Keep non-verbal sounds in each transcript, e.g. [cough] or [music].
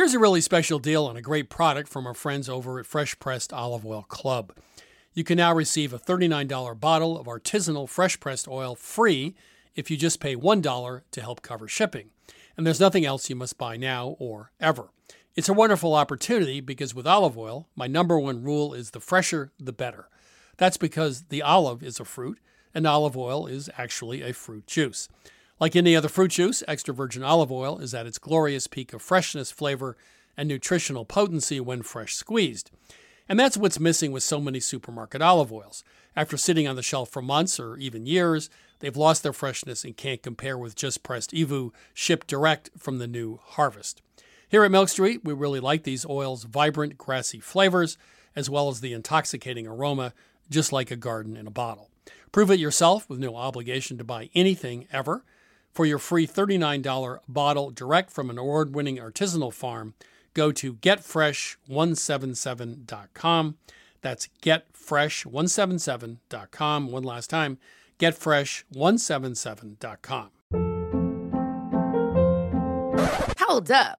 Here's a really special deal on a great product from our friends over at Fresh Pressed Olive Oil Club. You can now receive a $39 bottle of artisanal fresh pressed oil free if you just pay $1 to help cover shipping. And there's nothing else you must buy now or ever. It's a wonderful opportunity because with olive oil, my number one rule is the fresher, the better. That's because the olive is a fruit and olive oil is actually a fruit juice. Like any other fruit juice, extra virgin olive oil is at its glorious peak of freshness, flavor, and nutritional potency when fresh squeezed. And that's what's missing with so many supermarket olive oils. After sitting on the shelf for months or even years, they've lost their freshness and can't compare with just pressed EVOO shipped direct from the new harvest. Here at Milk Street, we really like these oils' vibrant, grassy flavors, as well as the intoxicating aroma, just like a garden in a bottle. Prove it yourself with no obligation to buy anything ever. For your free $39 bottle direct from an award winning artisanal farm, go to getfresh177.com. That's getfresh177.com. One last time, getfresh177.com. Hold up.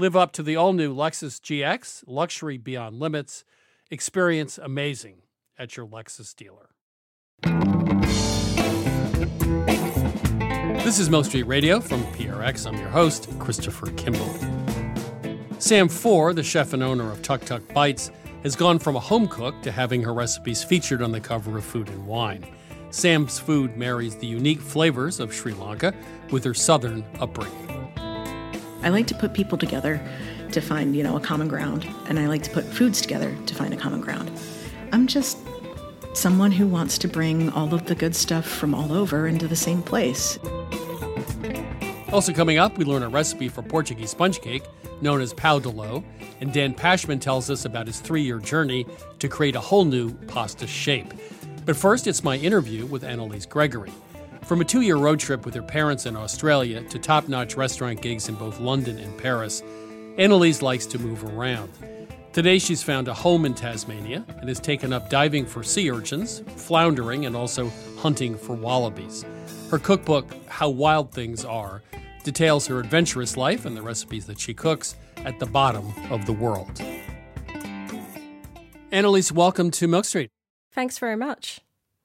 Live up to the all new Lexus GX, luxury beyond limits. Experience amazing at your Lexus dealer. This is Milk Street Radio from PRX. I'm your host, Christopher Kimball. Sam Fore, the chef and owner of Tuk Tuk Bites, has gone from a home cook to having her recipes featured on the cover of Food and Wine. Sam's food marries the unique flavors of Sri Lanka with her southern upbringing. I like to put people together to find, you know, a common ground, and I like to put foods together to find a common ground. I'm just someone who wants to bring all of the good stuff from all over into the same place. Also coming up, we learn a recipe for Portuguese sponge cake known as pão de ló, and Dan Pashman tells us about his three-year journey to create a whole new pasta shape. But first, it's my interview with Analiese Gregory. From a two year road trip with her parents in Australia to top notch restaurant gigs in both London and Paris, Analiese likes to move around. Today, she's found a home in Tasmania and has taken up diving for sea urchins, floundering, and also hunting for wallabies. Her cookbook, How Wild Things Are, details her adventurous life and the recipes that she cooks at the bottom of the world. Analiese, welcome to Milk Street. Thanks very much.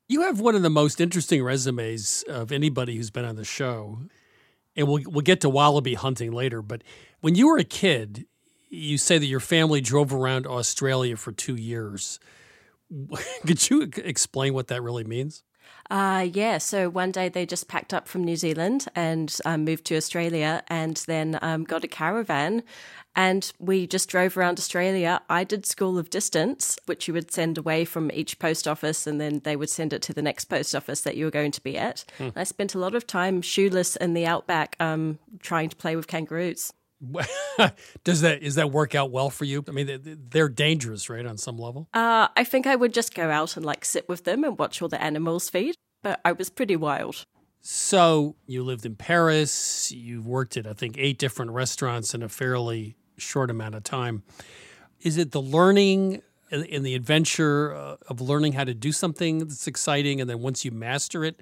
You have one of the most interesting resumes of anybody who's been on the show. And we'll, we'll get to wallaby hunting later. But when you were a kid, you say that your family drove around Australia for two years. [laughs] Could you explain what that really means? Uh, yeah, so one day they just packed up from New Zealand and um, moved to Australia and then um, got a caravan. And we just drove around Australia. I did School of Distance, which you would send away from each post office, and then they would send it to the next post office that you were going to be at. Hmm. I spent a lot of time shoeless in the outback um, trying to play with kangaroos. [laughs] Does that is that work out well for you? I mean, they're dangerous, right, on some level. Uh, I think I would just go out and like sit with them and watch all the animals feed. But I was pretty wild. So you lived in Paris. You've worked at I think eight different restaurants in a fairly short amount of time. Is it the learning and the adventure uh, of learning how to do something that's exciting, and then once you master it,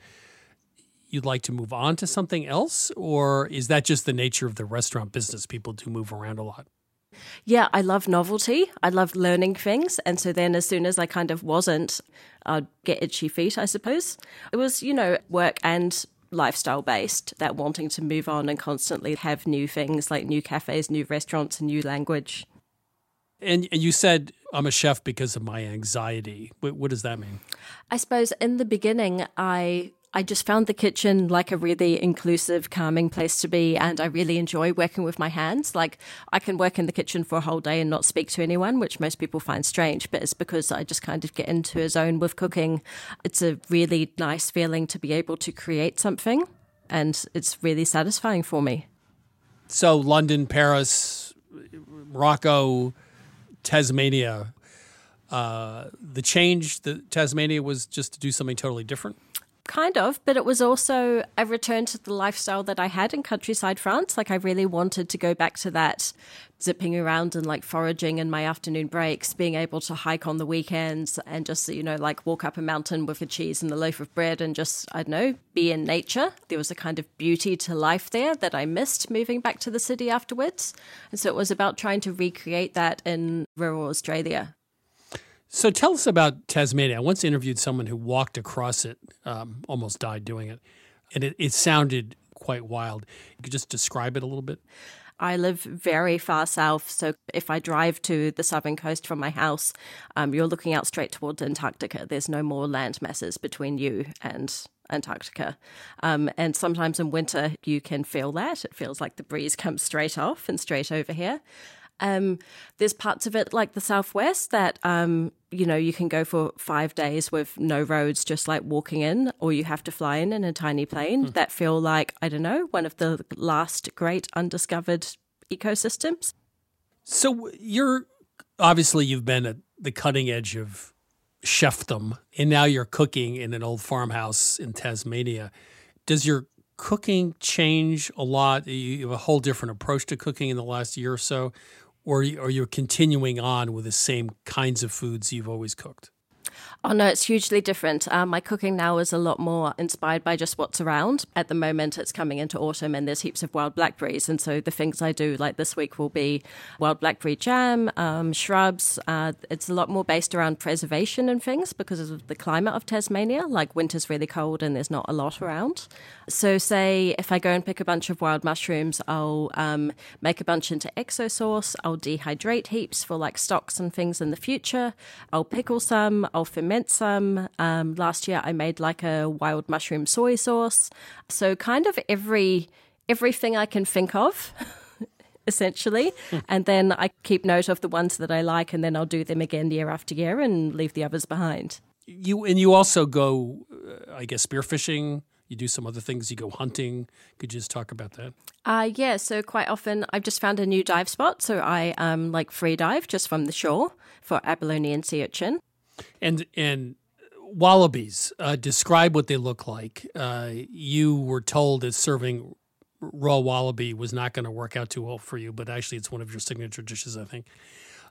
you'd like to move on to something else? Or is that just the nature of the restaurant business? People do move around a lot. Yeah, I love novelty. I love learning things. And so then, as soon as I kind of wasn't, I'd get itchy feet, I suppose. It was, you know, work and lifestyle based, that wanting to move on and constantly have new things like new cafes, new restaurants, and new language. And, and you said I'm a chef because of my anxiety. What, what does that mean? I suppose in the beginning, I I just found the kitchen like a really inclusive, calming place to be. And I really enjoy working with my hands. Like I can work in the kitchen for a whole day and not speak to anyone, which most people find strange, but it's because I just kind of get into a zone with cooking. It's a really nice feeling to be able to create something. And it's really satisfying for me. So, London, Paris, Morocco, Tasmania. Uh, the change, the Tasmania was just to do something totally different. Kind of, but it was also a return to the lifestyle that I had in countryside France. Like, I really wanted to go back to that zipping around and like foraging in my afternoon breaks, being able to hike on the weekends and just, you know, like walk up a mountain with a cheese and a loaf of bread and just, I don't know, be in nature. There was a kind of beauty to life there that I missed moving back to the city afterwards. And so it was about trying to recreate that in rural Australia. So tell us about Tasmania. I once interviewed someone who walked across it, um, almost died doing it, and it, it sounded quite wild. You could just describe it a little bit. I live very far south, so if I drive to the southern coast from my house, um, you're looking out straight towards Antarctica. There's no more land masses between you and Antarctica. Um, and sometimes in winter, you can feel that. It feels like the breeze comes straight off and straight over here. Um, there's parts of it like the southwest that um, you know you can go for five days with no roads, just like walking in, or you have to fly in in a tiny plane mm. that feel like I don't know one of the last great undiscovered ecosystems. So you're obviously you've been at the cutting edge of chefdom, and now you're cooking in an old farmhouse in Tasmania. Does your cooking change a lot? You have a whole different approach to cooking in the last year or so, or are you continuing on with the same kinds of foods you've always cooked? Oh no, it's hugely different. Um, my cooking now is a lot more inspired by just what's around. At the moment, it's coming into autumn and there's heaps of wild blackberries. And so the things I do, like this week, will be wild blackberry jam, um, shrubs. Uh, it's a lot more based around preservation and things because of the climate of Tasmania. Like winter's really cold and there's not a lot around. So, say if I go and pick a bunch of wild mushrooms, I'll um, make a bunch into XO sauce. I'll dehydrate heaps for like stocks and things in the future. I'll pickle some. I'll ferment some. Um, last year, I made like a wild mushroom soy sauce. So kind of every everything I can think of. [laughs] essentially. and then I keep note of the ones that I like, and then I'll do them again year after year and leave the others behind. You and you also go, uh, I guess, spearfishing. You do some other things. You go hunting. Could you just talk about that? Uh, yeah. So quite often, I've just found a new dive spot. So I um like free dive just from the shore for abalone and sea urchin. And and wallabies, uh, describe what they look like. Uh, you were told that serving raw wallaby was not going to work out too well for you, but actually, it's one of your signature dishes, I think.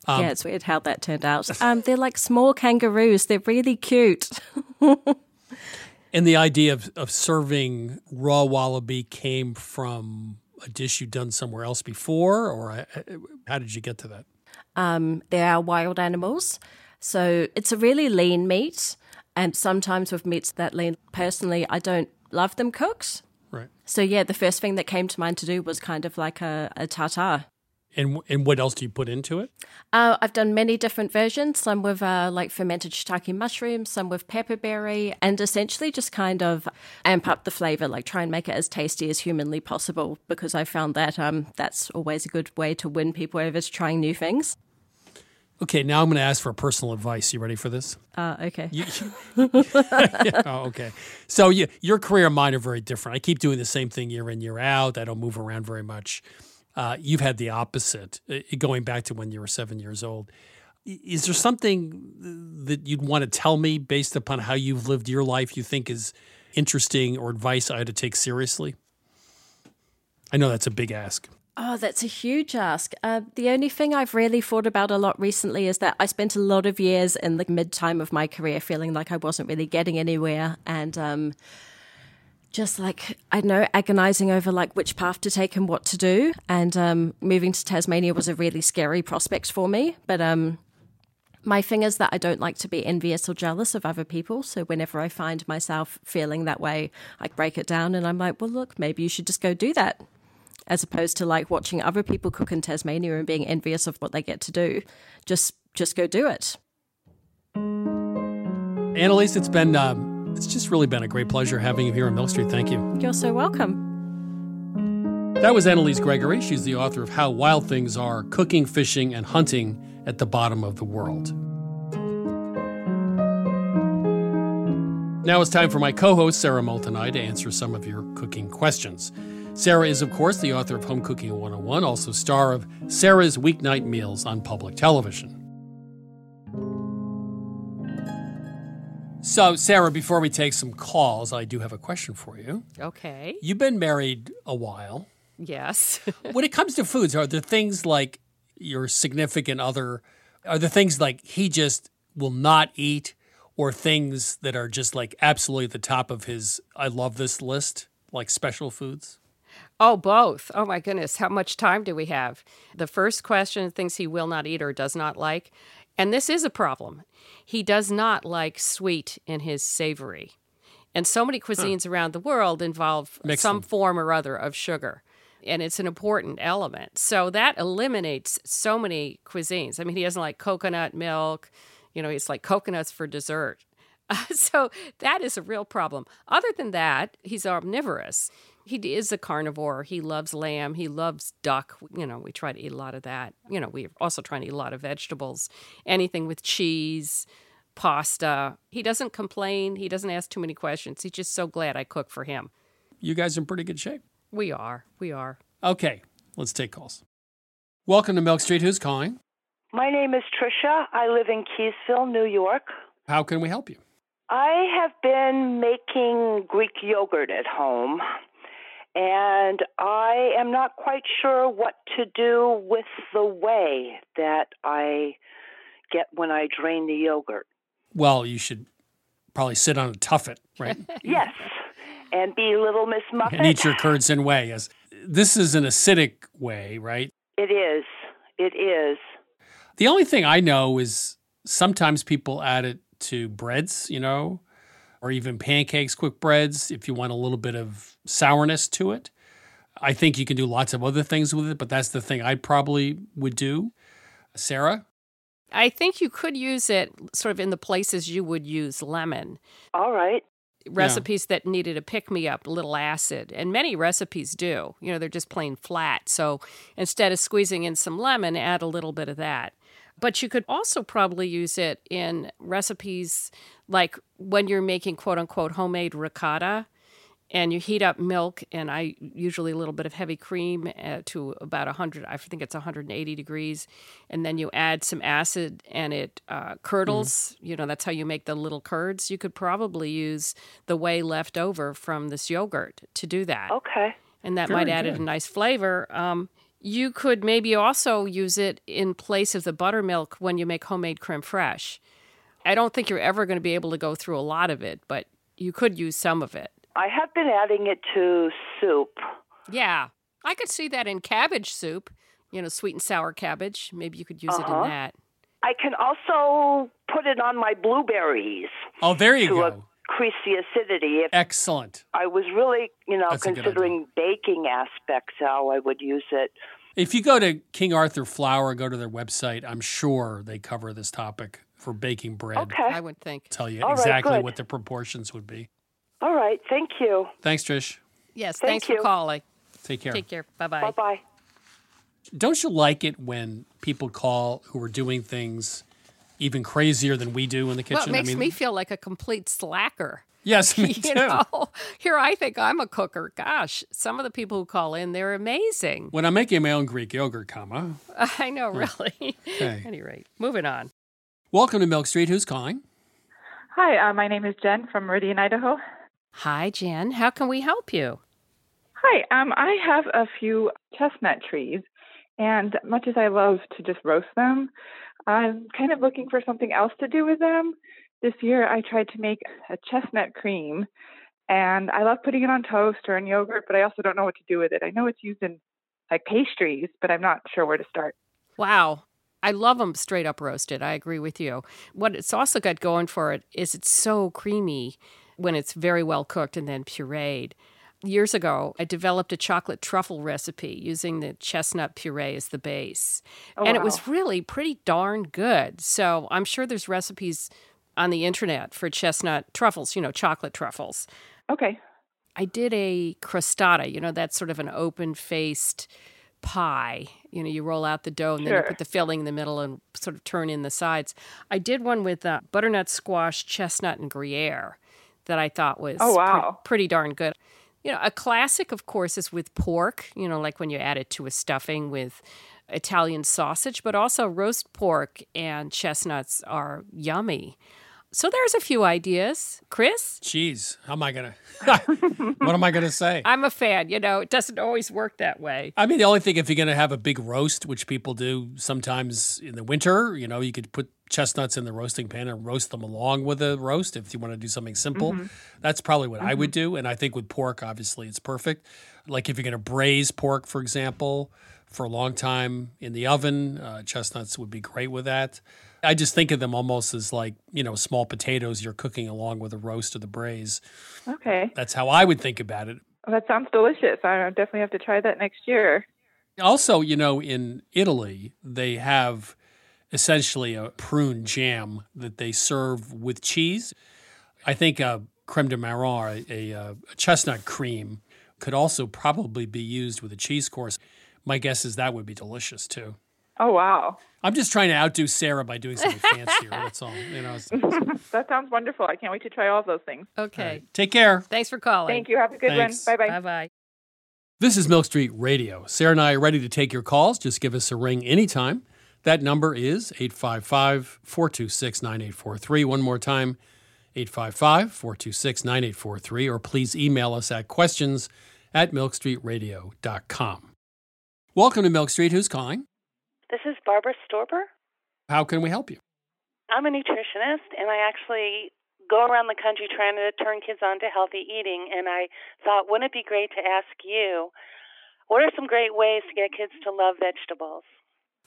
Um, yeah, it's weird how that turned out. Um, they're like small kangaroos. They're really cute. [laughs] and the idea of, of serving raw wallaby came from a dish you'd done somewhere else before, or uh, how did you get to that? Um, they are wild animals. So it's a really lean meat. And sometimes with meats that lean, personally, I don't love them cooked. Right. So yeah, the first thing that came to mind to do was kind of like a, a tartare. And and what else do you put into it? Uh, I've done many different versions, some with uh, like fermented shiitake mushrooms, some with pepperberry, and essentially just kind of amp up the flavor, like try and make it as tasty as humanly possible. Because I found that um, that's always a good way to win people over to trying new things. Okay, now I'm going to ask for personal advice. You ready for this? Uh, okay. You, yeah, [laughs] oh, okay. So you, your career and mine are very different. I keep doing the same thing year in, year out. I don't move around very much. Uh, you've had the opposite, uh, going back to when you were seven years old. Is there something that you'd want to tell me based upon how you've lived your life you think is interesting or advice I ought to take seriously? I know that's a big ask. Oh, that's a huge ask. Uh, the only thing I've really thought about a lot recently is that I spent a lot of years in the mid time of my career feeling like I wasn't really getting anywhere and um, just like, I know, agonizing over like which path to take and what to do. And um, moving to Tasmania was a really scary prospect for me. But um, my thing is that I don't like to be envious or jealous of other people. So whenever I find myself feeling that way, I break it down and I'm like, well, look, maybe you should just go do that as opposed to like watching other people cook in Tasmania and being envious of what they get to do. Just just go do it. Analiese, it's been um, it's just really been a great pleasure having you here on Milk Street. Thank you. You're so welcome. That was Analiese Gregory. She's the author of How Wild Things Are Cooking, Fishing, and Hunting at the Bottom of the World. Now it's time for my co host, Sara Moulton and I, to answer some of your cooking questions. Sara is, of course, the author of Home Cooking 101, also star of Sara's Weeknight Meals on public television. So, Sara, before we take some calls, I do have a question for you. Okay. You've been married a while. Yes. [laughs] when it comes to foods, are there things like your significant other, are there things like he just will not eat, or things that are just like absolutely at the top of his I love this list, like special foods? Oh, both. Oh, my goodness. How much time do we have? The first question things he will not eat or does not like. And this is a problem. He does not like sweet in his savory. And so many cuisines huh. around the world involve Mix some them. form or other of sugar. And it's an important element. So that eliminates so many cuisines. I mean, he doesn't like coconut milk. You know, he's like coconuts for dessert. Uh, [laughs] so that is a real problem. Other than that, he's omnivorous he is a carnivore. He loves lamb. He loves duck. You know, we try to eat a lot of that. You know, we also try to eat a lot of vegetables, anything with cheese, pasta. He doesn't complain. He doesn't ask too many questions. He's just so glad I cook for him. You guys are in pretty good shape. We are. We are. Okay, let's take calls. Welcome to Milk Street. Who's calling? My name is Trisha. I live in Keeseville, New York. How can we help you? I have been making Greek yogurt at home and I am not quite sure what to do with the whey that I get when I drain the yogurt. Well, you should probably sit on a tuffet, right? [laughs] yes, and be Little Miss Muffet. And eat your curds and whey. Yes. This is an acidic whey, right? It is. It is. The only thing I know is sometimes people add it to breads, you know, or even pancakes, quick breads, if you want a little bit of sourness to it. I think you can do lots of other things with it, but that's the thing I probably would do. Sara? I think you could use it sort of in the places you would use lemon. All right. Recipes yeah. that needed a pick me up, a little acid, and many recipes do. You know, they're just plain flat. So instead of squeezing in some lemon, add a little bit of that. But you could also probably use it in recipes like when you're making quote unquote homemade ricotta and you heat up milk and I usually a little bit of heavy cream uh, to about 100 I think it's 180 degrees and then you add some acid and it uh, curdles mm. you know that's how you make the little curds you could probably use the whey left over from this yogurt to do that okay and that Very might add good. a nice flavor um, you could maybe also use it in place of the buttermilk when you make homemade creme fraiche. I don't think you're ever going to be able to go through a lot of it, but you could use some of it. I have been adding it to soup. Yeah. I could see that in cabbage soup, you know, sweet and sour cabbage. Maybe you could use uh-huh. it in uh-huh. that. I can also put it on my blueberries Oh, there you to go. increase the acidity. If Excellent. I was really, you know, That's considering baking aspects, how I would use it. If you go to King Arthur Flour, go to their website, I'm sure they cover this topic for baking bread. Okay. I would think. Tell you All right, exactly good. what the proportions would be. All right. Thank you. Thanks, Trish. Yes, Thank thanks you. for calling. Take care. Take care. Bye Bye bye. bye. Don't you like it when people call who are doing things even crazier than we do in the kitchen? Well, it makes I mean, me feel like a complete slacker. [laughs] yes, me [laughs] you too. know, here I think I'm a cooker. Gosh, some of the people who call in, they're amazing. When I'm making my own Greek yogurt, comma. [laughs] I know, really. Okay. Any rate, moving on. Welcome to Milk Street. Who's calling? Hi, uh, my name is Jen from Meridian, Idaho. Hi, Jen. How can we help you? Hi, um, I have a few chestnut trees, and much as I love to just roast them, I'm kind of looking for something else to do with them. This year, I tried to make a chestnut cream, and I love putting it on toast or in yogurt, but I also don't know what to do with it. I know it's used in like pastries, but I'm not sure where to start. Wow. I love them straight up roasted. I agree with you. What it's also got going for it is it's so creamy when it's very well cooked and then pureed. Years ago, I developed a chocolate truffle recipe using the chestnut puree as the base. Oh, and it was really pretty darn good. So I'm sure there's recipes on the internet for chestnut truffles, you know, chocolate truffles. Okay. I did a crostata, you know, that's sort of an open faced pie. You know, you roll out the dough and then you put the filling in the middle and sort of turn in the sides. I did one with uh, butternut squash, chestnut, and Gruyere that I thought was Oh, pre- wow. pretty darn good. You know, a classic, of course, is with pork, you know, like when you add it to a stuffing with Italian sausage, but also roast pork and chestnuts are yummy. So there's a few ideas. Chris? Jeez, how am I gonna? [laughs] what am I gonna say? I'm a fan. You know, it doesn't always work that way. I mean, the only thing if you're gonna have a big roast, which people do sometimes in the winter, you know, you could put chestnuts in the roasting pan and roast them along with the roast if you want to do something simple. That's probably what I would do. And I think with pork, obviously, it's perfect. Like if you're gonna braise pork, for example, for a long time in the oven, uh, chestnuts would be great with that. I just think of them almost as like you know small potatoes you're cooking along with a roast or the braise. Okay. That's how I would think about it. Well, that sounds delicious. I definitely have to try that next year. Also, you know, in Italy, they have essentially a prune jam that they serve with cheese. I think a creme de marron, a, a, a chestnut cream, could also probably be used with a cheese course. My guess is that would be delicious too. Oh, wow. I'm just trying to outdo Sara by doing something fancier. [laughs] That's all. You know. That sounds wonderful. I can't wait to try all of those things. Okay. all right. Take care. Thanks for calling. Thank you. Have a good Thanks. one. Bye bye. Bye bye. This is Milk Street Radio. Sara and I are ready to take your calls. Just give us a ring anytime. That number is 855 426 9843. One more time 855 426 9843. Or please email us at questions at milkstreetradio.com. Welcome to Milk Street. Who's calling? This is Barbara Storper. How can we help you? I'm a nutritionist, and I actually go around the country trying to turn kids on to healthy eating. And I thought, wouldn't it be great to ask you, what are some great ways to get kids to love vegetables?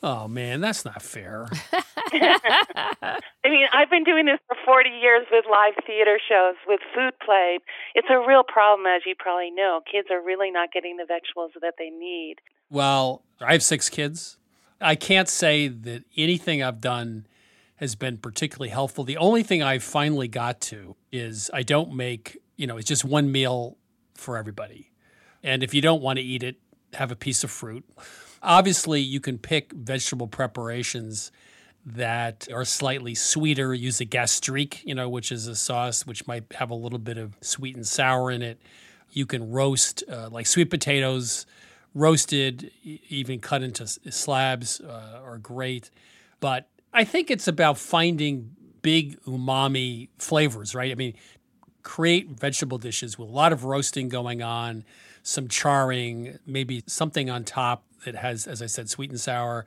Oh, man, that's not fair. [laughs] [laughs] I mean, I've been doing this for 40 years with live theater shows, with food play. It's a real problem, as you probably know. Kids are really not getting the vegetables that they need. Well, I have six kids. I can't say that anything I've done has been particularly helpful. The only thing I finally got to is I don't make, you know, it's just one meal for everybody. And if you don't want to eat it, have a piece of fruit. Obviously, you can pick vegetable preparations that are slightly sweeter. Use a gastrique, you know, which is a sauce which might have a little bit of sweet and sour in it. You can roast uh, like sweet potatoes, roasted, even cut into slabs, uh, are great. But I think it's about finding big umami flavors, right? I mean, create vegetable dishes with a lot of roasting going on, some charring, maybe something on top that has, as I said, sweet and sour.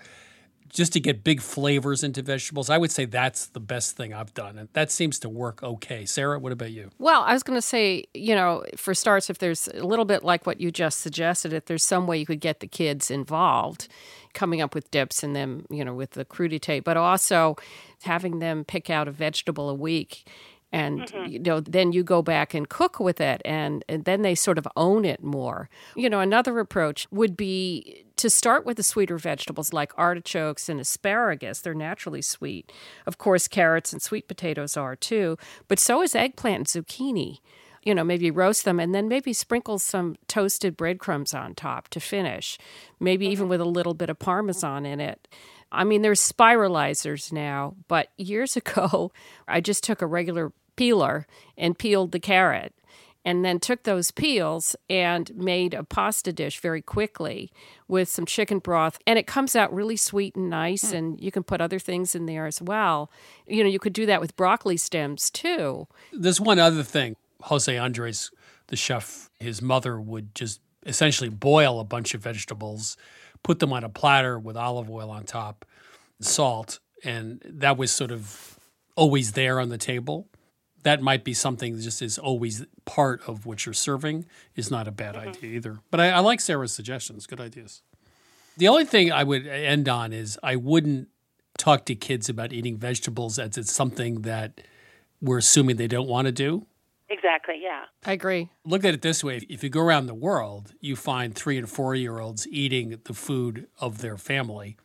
Just to get big flavors into vegetables. I would say that's the best thing I've done. And that seems to work okay. Sara, what about you? Well, I was going to say, you know, for starts, if there's a little bit like what you just suggested, if there's some way you could get the kids involved, coming up with dips and them, you know, with the crudité, but also having them pick out a vegetable a week and mm-hmm. you know then you go back and cook with it and, and then they sort of own it more you know another approach would be to start with the sweeter vegetables like artichokes and asparagus they're naturally sweet of course carrots and sweet potatoes are too but so is eggplant and zucchini you know, maybe roast them and then maybe sprinkle some toasted breadcrumbs on top to finish, maybe even mm-hmm. with a little bit of parmesan in it. I mean, there's spiralizers now, but years [laughs] ago, I just took a regular peeler and peeled the carrot and then took those peels and made a pasta dish very quickly with some chicken broth. And it comes out really sweet and nice mm. and you can put other things in there as well. You know you could do that with broccoli stems too. There's one other thing. Jose andres the chef his mother would just essentially boil a bunch of vegetables put them on a platter with olive oil on top, salt, and that was sort of always there on the table. That might be something that just is always part of what you're serving is not a bad mm-hmm. idea either. But I, I like Sara's suggestions. Good ideas. The only thing I would end on is I wouldn't talk to kids about eating vegetables as it's something that we're assuming they don't want to do. Exactly, yeah. I agree. Look at it this way if you go around the world, you find three and four year olds eating the food of their family,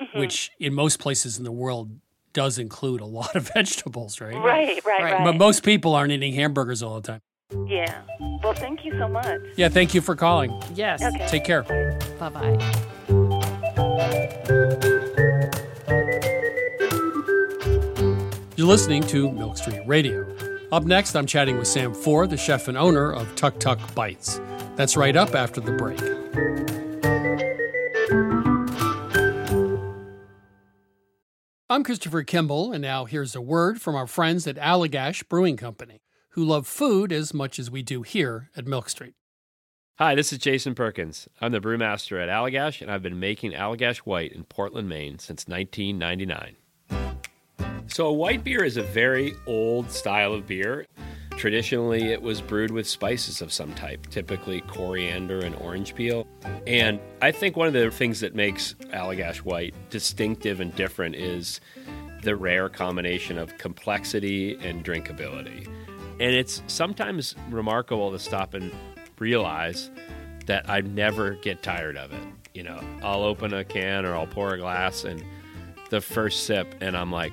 mm-hmm. which in most places in the world does include a lot of [laughs] vegetables, right? Right, right, right. But most people aren't eating hamburgers all the time. Yeah. Well, thank you so much. Yeah, thank you for calling. Yes. Okay. Take care. Bye bye. You're listening to Milk Street Radio. Up next, I'm chatting with Sam Fore, the chef and owner of Tuk Tuk Bites. That's right up after the break. I'm Christopher Kimball, and now here's a word from our friends at Allagash Brewing Company, who love food as much as we do here at Milk Street. Hi, this is Jason Perkins. I'm the brewmaster at Allagash, and I've been making Allagash White in Portland, Maine since 1999. So, a white beer is a very old style of beer. Traditionally, it was brewed with spices of some type, typically coriander and orange peel. And I think one of the things that makes Allagash White distinctive and different is the rare combination of complexity and drinkability. And it's sometimes remarkable to stop and realize that I never get tired of it. You know, I'll open a can or I'll pour a glass and the first sip, and I'm like,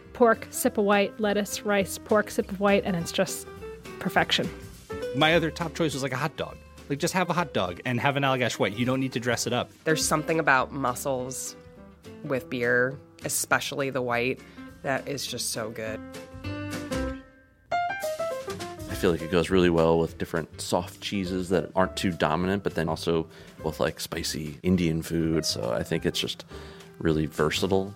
pork, sip of white, lettuce, rice, pork, sip of white, and it's just perfection. My other top choice was like a hot dog. Like just have a hot dog and have an Allagash white. You don't need to dress it up. There's something about mussels with beer, especially the white, that is just so good. I feel like it goes really well with different soft cheeses that aren't too dominant, but then also with like spicy Indian food. So I think it's just really versatile.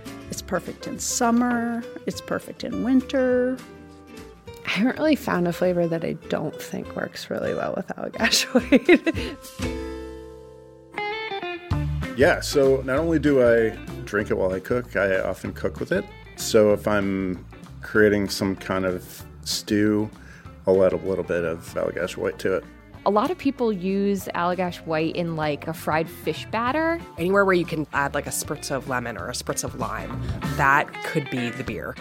It's perfect in summer, it's perfect in winter. I haven't really found a flavor that I don't think works really well with Allagash [laughs] White. Yeah, so not only do I drink it while I cook, I often cook with it. So if I'm creating some kind of stew, I'll add a little bit of Allagash White to it. A lot of people use Allagash White in like a fried fish batter. Anywhere where you can add like a spritz of lemon or a spritz of lime, that could be the beer.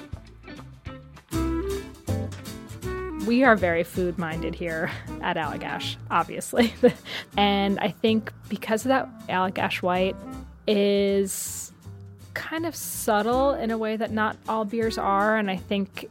We are very food minded here at Allagash, obviously. [laughs] and I think because of that, Allagash White is kind of subtle in a way that not all beers are. And I think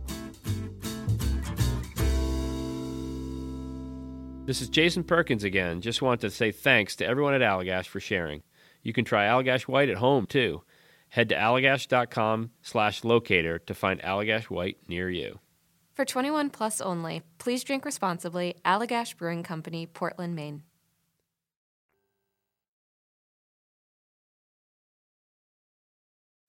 This is Jason Perkins again. Just want to say thanks to everyone at Allagash for sharing. You can try Allagash White at home too. Head to allagash.com slash locator to find Allagash White near you. For 21 plus only, please drink responsibly. Allagash Brewing Company, Portland, Maine.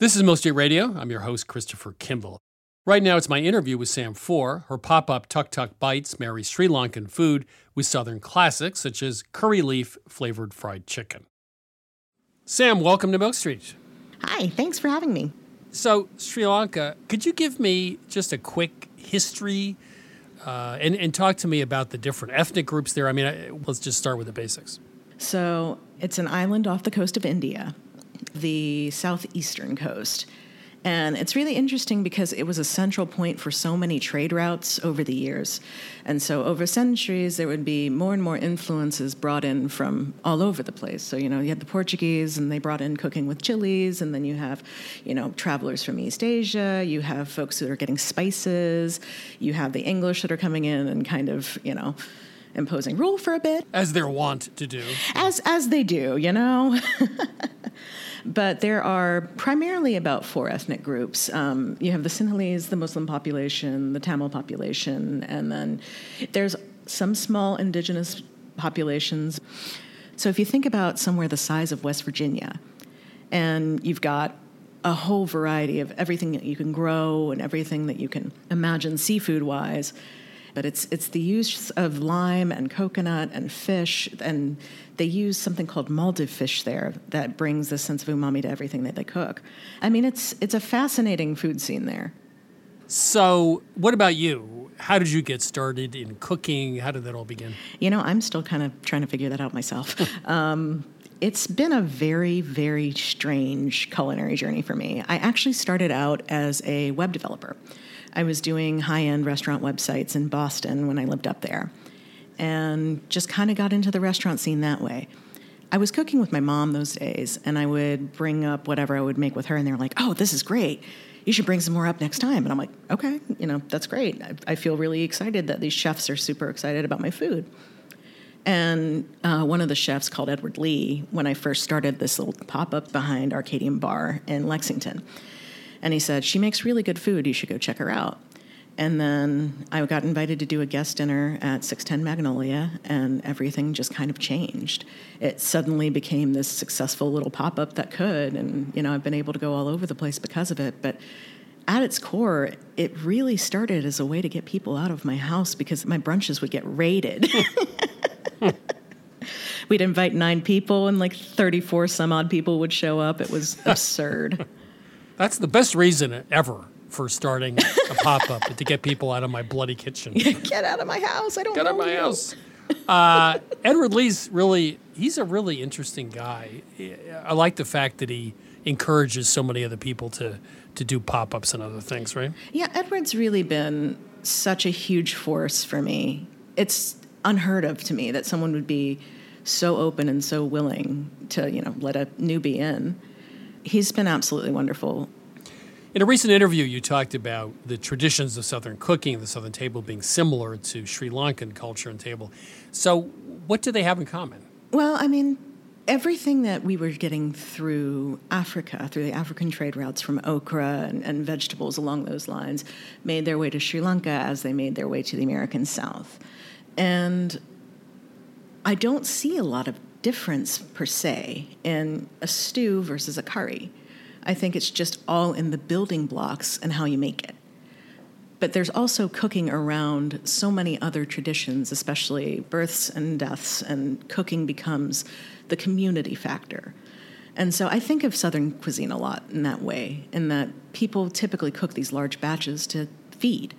This is Milk Street Radio. I'm your host, Christopher Kimball. Right now, it's my interview with Sam Fore. Her pop up Tuk Tuk Bites marry Sri Lankan food with Southern classics such as curry leaf flavored fried chicken. Sam, welcome to Milk Street. Hi, thanks for having me. So, Sri Lanka, could you give me just a quick history uh, and, and talk to me about the different ethnic groups there? I mean, I, let's just start with the basics. So, it's an island off the coast of India, the southeastern coast. And it's really interesting because it was a central point for so many trade routes over the years. And so, over centuries, there would be more and more influences brought in from all over the place. So, you know, you had the Portuguese, and they brought in cooking with chilies. And then you have, you know, travelers from East Asia. You have folks that are getting spices. You have the English that are coming in and kind of, you know, imposing rule for a bit as they're wont to do as as they do you know [laughs] but there are primarily about four ethnic groups. Um, you have the sinhalese the muslim population the tamil population and then there's some small indigenous populations. So if you think about somewhere the size of west virginia and you've got a whole variety of everything that you can grow and everything that you can imagine seafood wise but it's it's the use of lime and coconut and fish and they use something called Maldive fish there that brings a sense of umami to everything that they cook. I mean it's it's a fascinating food scene there. So, what about you? How did you get started in cooking? How did that all begin? You know, I'm still kind of trying to figure that out myself. [laughs] um, it's been a very, very strange culinary journey for me. I actually started out as a web developer. I was doing high end restaurant websites in Boston when I lived up there and just kind of got into the restaurant scene that way. I was cooking with my mom those days and I would bring up whatever I would make with her, and they were like, oh, this is great. You should bring some more up next time. And I'm like, okay, you know, that's great. I, I feel really excited that these chefs are super excited about my food. And uh, one of the chefs called Edward Lee when I first started this little pop up behind Arcadium Bar in Lexington. And he said, She makes really good food. You should go check her out. And then I got invited to do a guest dinner at 610 Magnolia, and everything just kind of changed. It suddenly became this successful little pop up that could, and you know, I've been able to go all over the place because of it. But at its core, it really started as a way to get people out of my house because my brunches would get raided. [laughs] We'd invite nine people, and like 34 some odd people would show up. It was absurd. [laughs] That's the best reason ever for starting a pop up to get people out of my bloody kitchen. [laughs] get out of my house! I don't get know out of my you. house. Uh, Edward Lee's really he's a really interesting guy. I like the fact that he encourages so many other people to to do pop ups and other things. Right? Yeah, Edward's really been such a huge force for me. It's unheard of to me that someone would be so open and so willing to you know let a newbie in. He's been absolutely wonderful. In a recent interview, you talked about the traditions of Southern cooking, the Southern table being similar to Sri Lankan culture and table. So, what do they have in common? Well, I mean, everything that we were getting through Africa, through the African trade routes from okra and, and, vegetables along those lines, made their way to Sri Lanka as they made their way to the American South. And I don't see a lot of difference per se in a stew versus a curry. I think it's just all in the building blocks and how you make it. But there's also cooking around so many other traditions, especially births and deaths, and cooking becomes the community factor. And so I think of Southern cuisine a lot in that way, in that people typically cook these large batches to feed,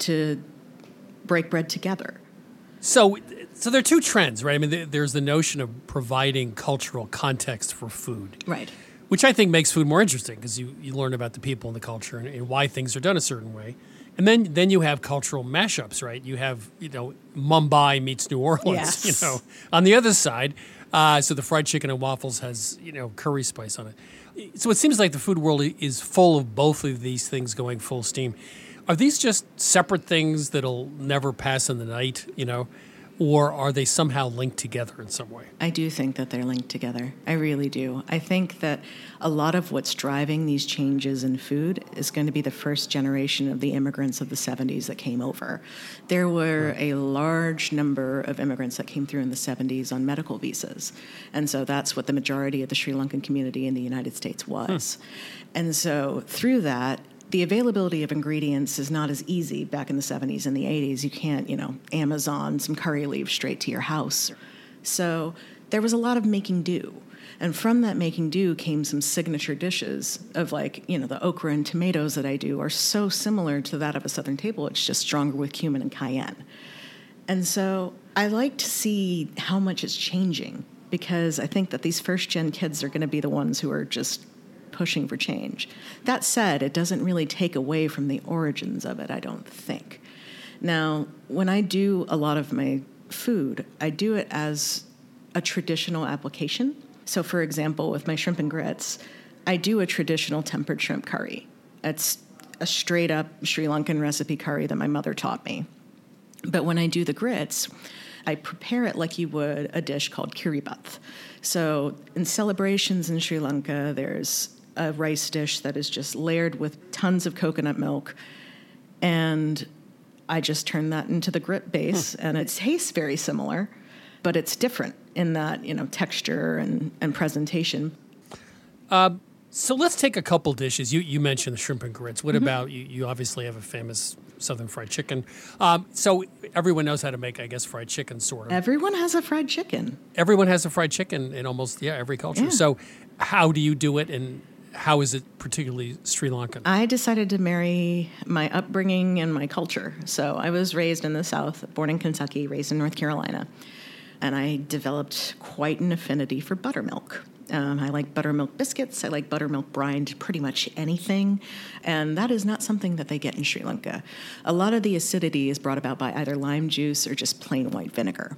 to break bread together. So, so there are two trends, right? I mean, there's the notion of providing cultural context for food, right? Which I think makes food more interesting because you, you learn about the people and the culture and, and, why things are done a certain way. And then then you have cultural mashups, right? You have you know Mumbai meets New Orleans, [laughs] yes. you know. On the other side, uh, so the fried chicken and waffles has you know curry spice on it. So it seems like the food world is full of both of these things going full steam. Are these just separate things that'll never pass in the night? You know, or are they somehow linked together in some way? I do think that they're linked together. I really do. I think that a lot of what's driving these changes in food is going to be the first generation of the immigrants of the 70s that came over. There were a large number of immigrants that came through in the 70s on medical visas. And so that's what the majority of the Sri Lankan community in the United States was. Hmm. And so through that, the availability of ingredients is not as easy back in the 70s and the 80s. You can't, you know, Amazon some curry leaves straight to your house. So there was a lot of making do. And from that making do came some signature dishes of like, you know, the okra and tomatoes that I do are so similar to that of a southern table. It's just stronger with cumin and cayenne. And so I like to see how much it's changing because I think that these first gen kids are going to be the ones who are just pushing for change. That said, it doesn't really take away from the origins of it, I don't think. Now, when I do a lot of my food, I do it as a traditional application. So, for example, with my shrimp and grits, I do a traditional tempered shrimp curry. It's a straight up Sri Lankan recipe curry that my mother taught me. But when I do the grits, I prepare it like you would a dish called kiribath. So, in celebrations in Sri Lanka, there's a rice dish that is just layered with tons of coconut milk. And I just turn that into the grit base, hmm. and it tastes very similar, but it's different in that, you know, texture and, and presentation. Uh, so let's take a couple dishes. You, you mentioned the shrimp and grits. What mm-hmm. about you? You obviously have a famous Southern fried chicken. Um, so everyone knows how to make, I guess, fried chicken, sort of. Everyone has a fried chicken. Everyone has a fried chicken in almost yeah every culture. Yeah. So how do you do it, and how is it particularly Sri Lankan? I decided to marry my upbringing and my culture. So I was raised in the South, born in Kentucky, raised in North Carolina, and I developed quite an affinity for buttermilk. Um, I like buttermilk biscuits. I like buttermilk brined, pretty much anything. And that is not something that they get in Sri Lanka. A lot of the acidity is brought about by either lime juice or just plain white vinegar.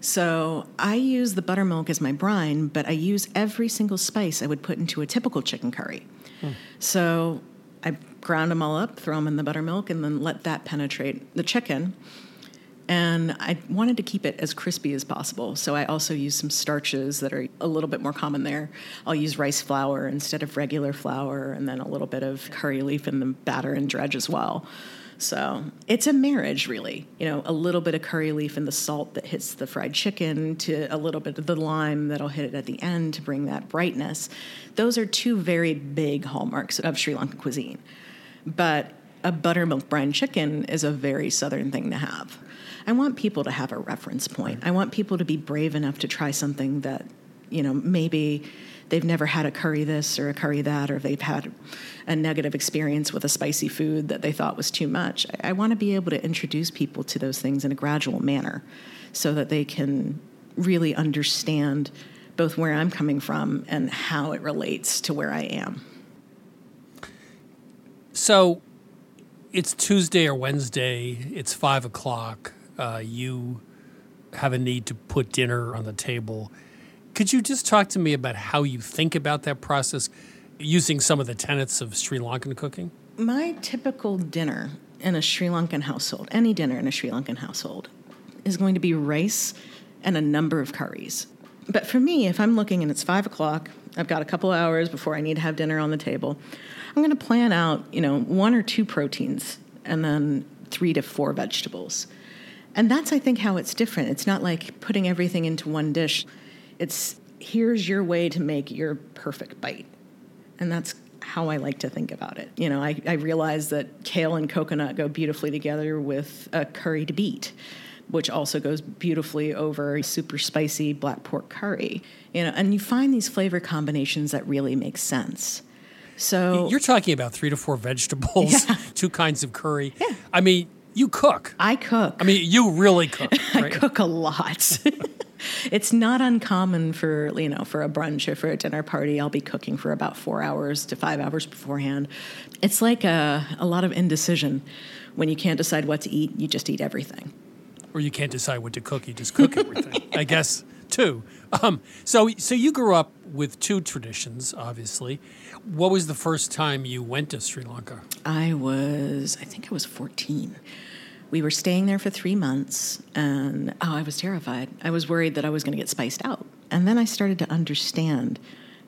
So I use the buttermilk as my brine, but I use every single spice I would put into a typical chicken curry. So I ground them all up, throw them in the buttermilk, and then let that penetrate the chicken. And I wanted to keep it as crispy as possible. So I also use some starches that are a little bit more common there. I'll use rice flour instead of regular flour, and then a little bit of curry leaf in the batter and dredge as well. So it's a marriage, really. You know, a little bit of curry leaf and the salt that hits the fried chicken to a little bit of the lime that'll hit it at the end to bring that brightness. Those are two very big hallmarks of Sri Lankan cuisine. But a buttermilk brine chicken is a very southern thing to have. I want people to have a reference point. I want people to be brave enough to try something that, you know, maybe they've never had a curry this or a curry that, or they've had a negative experience with a spicy food that they thought was too much. I, I want to be able to introduce people to those things in a gradual manner so that they can really understand both where I'm coming from and how it relates to where I am. So it's Tuesday or Wednesday, it's five o'clock. Uh, you have a need to put dinner on the table. Could you just talk to me about how you think about that process? using some of the tenets of Sri Lankan cooking? My typical dinner in a Sri Lankan household, any dinner in a Sri Lankan household, is going to be rice and a number of curries. But for me, if I'm looking and it's five o'clock, I've got a couple hours before I need to have dinner on the table, I'm going to plan out, you know, one or two proteins and then three to four vegetables. And that's, I think, how it's different. It's not like putting everything into one dish. It's here's your way to make your perfect bite. And that's how I like to think about it. You know, I, I realize that kale and coconut go beautifully together with a curried beet, which also goes beautifully over a super spicy black pork curry. You know, and you find these flavor combinations that really make sense. So You're talking about three to four vegetables, [laughs] two kinds of curry. Yeah. I mean, you cook. I cook. I mean, you really cook. [laughs] I cook a lot. [laughs] it's not uncommon for you know for a brunch or for a dinner party. I'll be cooking for about four hours to five hours beforehand. It's like a, a lot of indecision. When you can't decide what to eat, you just eat everything. or you can't decide what to cook. You just cook everything. I [laughs] guess too. Um, so, so you grew up with two traditions, obviously. What was the first time you went to Sri Lanka? I was, I think I was 14. We were staying there for three months, and oh, I was terrified. I was worried that I was going to get spiced out. And then I started to understand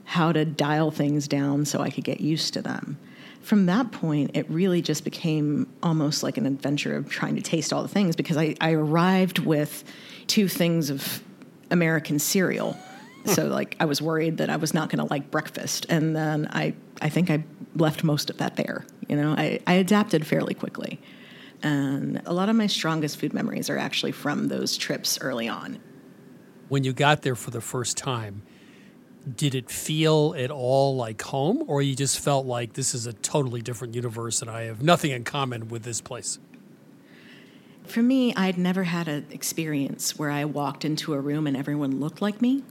how to dial things down so I could get used to them. From that point, it really just became almost like an adventure of trying to taste all the things because I, I arrived with two things of American cereal. So like I was worried that I was not going to like breakfast, and then I I think I left most of that there. You know, I, I adapted fairly quickly, and a lot of my strongest food memories are actually from those trips early on. When you got there for the first time, did it feel at all like home, or you just felt like this is a totally different universe and I have nothing in common with this place? For me, I'd never had an experience where I walked into a room and everyone looked like me.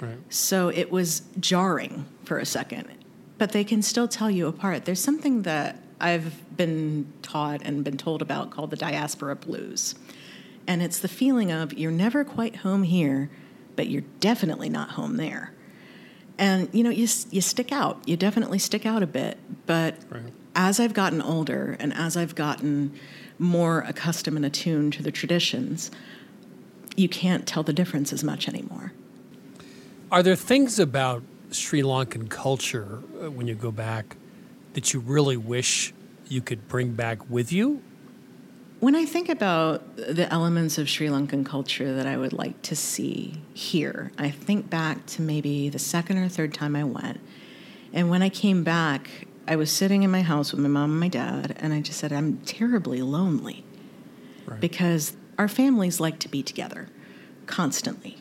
Right. So it was jarring for a second, but they can still tell you apart. There's something that I've been taught and been told about called the diaspora blues. And it's the feeling of you're never quite home here, but you're definitely not home there. And you know, you, you stick out. You definitely stick out a bit. But as I've gotten older and as I've gotten more accustomed and attuned to the traditions, you can't tell the difference as much anymore. Are there things about Sri Lankan culture uh, when you go back that you really wish you could bring back with you? When I think about the elements of Sri Lankan culture that I would like to see here, I think back to maybe the second or third time I went. And when I came back, I was sitting in my house with my mom and my dad, and I just said, I'm terribly lonely because our families like to be together constantly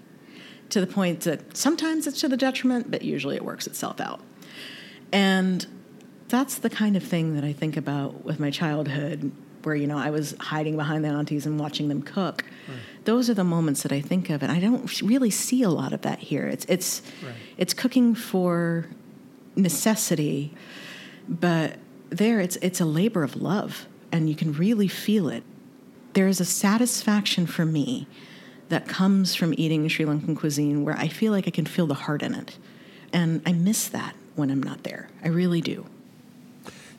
to the point that sometimes it's to the detriment, but usually it works itself out. And that's the kind of thing that I think about with my childhood, where you know I was hiding behind the aunties and watching them cook. Those are the moments that I think of, and I don't really see a lot of that here. It's it's it's cooking for necessity, but there it's it's a labor of love, and you can really feel it. There is a satisfaction for me that comes from eating Sri Lankan cuisine where I feel like I can feel the heart in it. And I miss that when I'm not there. I really do.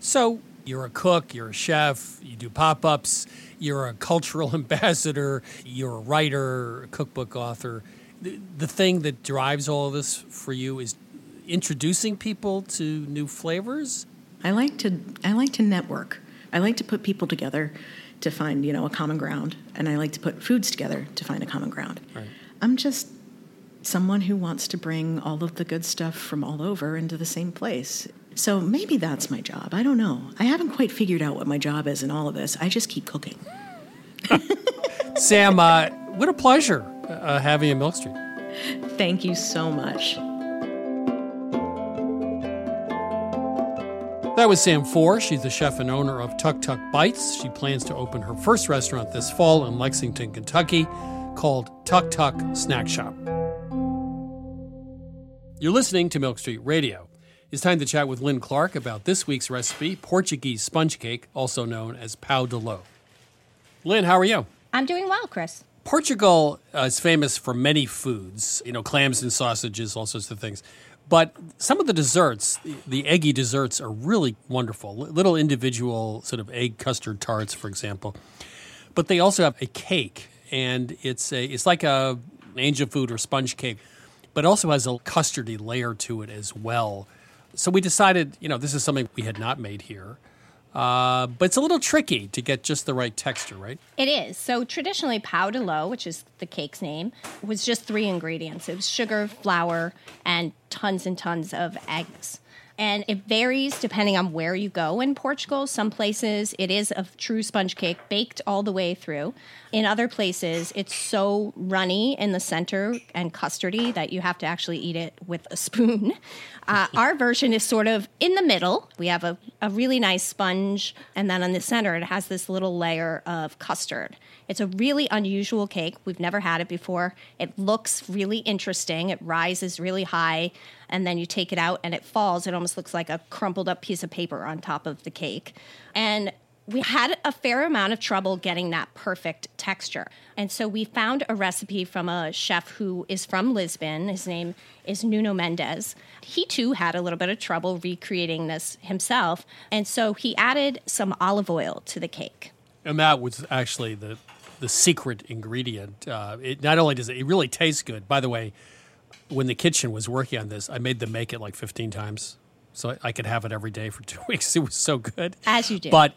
So you're a cook, you're a chef, you do pop ups, you're a cultural [laughs] ambassador, you're a writer, a cookbook author. The, the thing that drives all of this for you is introducing people to new flavors. I like to I like to network. I like to put people together to find, you know, a common ground, and I like to put foods together to find a common ground. Right. I'm just someone who wants to bring all of the good stuff from all over into the same place. So maybe that's my job. I don't know. I haven't quite figured out what my job is in all of this. I just keep cooking. [laughs] Sam, uh, what a pleasure uh, having you in Milk Street. Thank you so much. That was Sam Fore. She's the chef and owner of Tuk Tuk Bites. She plans to open her first restaurant this fall in Lexington, Kentucky, called Tuk Tuk Snack Shop. You're listening to Milk Street Radio. It's time to chat with Lynn Clark about this week's recipe, Portuguese sponge cake, also known as pão de ló. Lynn, how are you? I'm doing well, Chris. Portugal uh, is famous for many foods, you know, clams and sausages, all sorts of things. But some of the desserts, the, the eggy desserts, are really wonderful. Little individual sort of egg custard tarts, for example. But they also have a cake, and it's a it's like a angel food or sponge cake, but also has a custardy layer to it as well. So we decided, you know, this is something we had not made here. Uh, but it's a little tricky to get just the right texture, right? It is. So traditionally, pão de ló, which is the cake's name, was just three ingredients. It was sugar, flour, and tons and tons of eggs. And it varies depending on where you go in Portugal. Some places it is a true sponge cake baked all the way through. In other places, it's so runny in the center and custardy that you have to actually eat it with a spoon. Uh, our version is sort of in the middle. We have a, a really nice sponge, and then on the center, it has this little layer of custard. It's a really unusual cake. We've never had it before. It looks really interesting. It rises really high, and then you take it out and it falls. It almost looks like a crumpled up piece of paper on top of the cake. And we had a fair amount of trouble getting that perfect texture. And so we found a recipe from a chef who is from Lisbon. His name is Nuno Mendes. He too had a little bit of trouble recreating this himself. And so he added some olive oil to the cake. And that was actually the the secret ingredient. Uh, it not only does it, it really tastes good. By the way, when the kitchen was working on this, I made them make it like 15 times, so I could have it every day for [laughs] two weeks. It was so good, as you do. But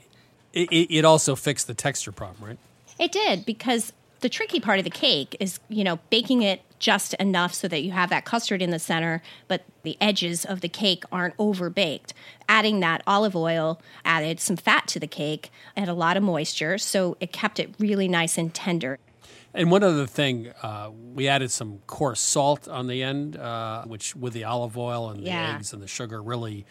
it, it also fixed the texture problem, right? It did because the tricky part of the cake is, you know, baking it just enough so that you have that custard in the center, but the edges of the cake aren't over baked. Adding that olive oil added some fat to the cake and a lot of moisture, so it kept it really nice and tender. And one other thing, uh, we added some coarse salt on the end, uh, which with the olive oil and Yeah. the eggs and the sugar really,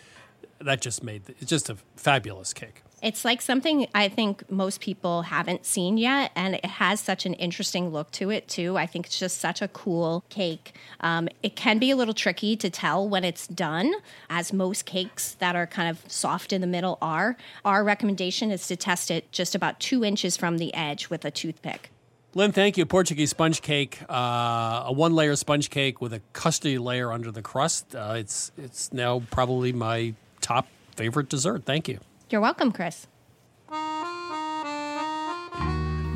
that just made it's just a fabulous cake. It's like something I think most people haven't seen yet, and it has such an interesting look to it, too. I think it's just such a cool cake. Um, it can be a little tricky to tell when it's done, as most cakes that are kind of soft in the middle are. Our recommendation is to test it just about two inches from the edge with a toothpick. Lynn, thank you. Portuguese sponge cake, uh, a one-layer sponge cake with a custody layer under the crust. Uh, it's it's now probably my top favorite dessert. Thank you. You're welcome, Chris.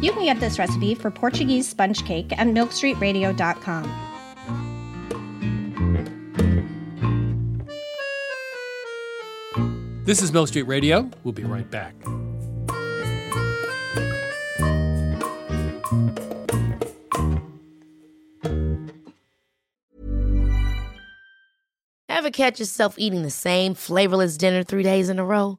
You can get this recipe for Portuguese sponge cake at milkstreetradio.com. This is Milk Street Radio. We'll be right back. Ever catch yourself eating the same flavorless dinner three days in a row?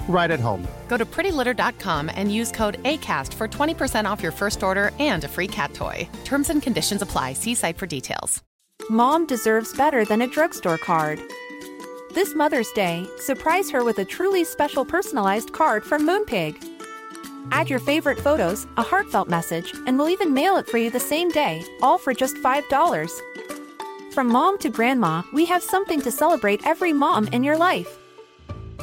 right at home. Go to prettylitter.com and use code ACAST for 20% off your first order and a free cat toy. Terms and conditions apply. See site for details. Mom deserves better than a drugstore card. This Mother's Day, surprise her with a truly special personalized card from Moonpig. Add your favorite photos, a heartfelt message, and we'll even mail it for you the same day, all for just $5. From mom to grandma, we have something to celebrate every mom in your life.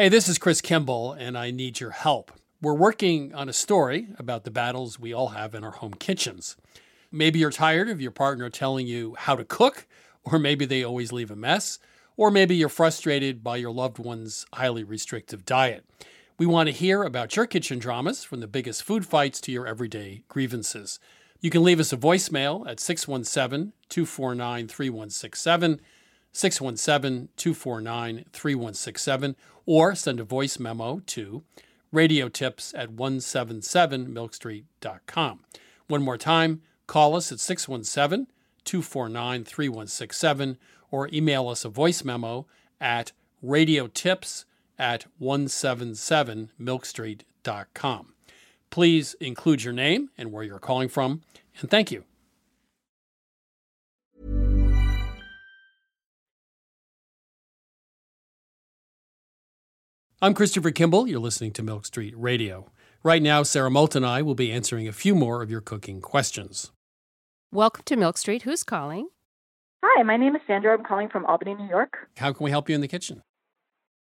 Hey, this is Chris Kimball, and I need your help. We're working on a story about the battles we all have in our home kitchens. Maybe you're tired of your partner telling you how to cook, or maybe they always leave a mess, or maybe you're frustrated by your loved one's highly restrictive diet. We want to hear about your kitchen dramas, from the biggest food fights to your everyday grievances. You can leave us a voicemail at 617 249 3167. 617 249 3167, or send a voice memo to radiotips at 177milkstreet.com. One more time, call us at 617 249 3167, or email us a voice memo at radiotips at 177milkstreet.com. Please include your name and where you're calling from, and thank you. I'm Christopher Kimball. You're listening to Milk Street Radio. Right now, Sara Moulton and I will be answering a few more of your cooking questions. Welcome to Milk Street. Who's calling? Hi, my name is Sandra. I'm calling from Albany, New York. How can we help you in the kitchen?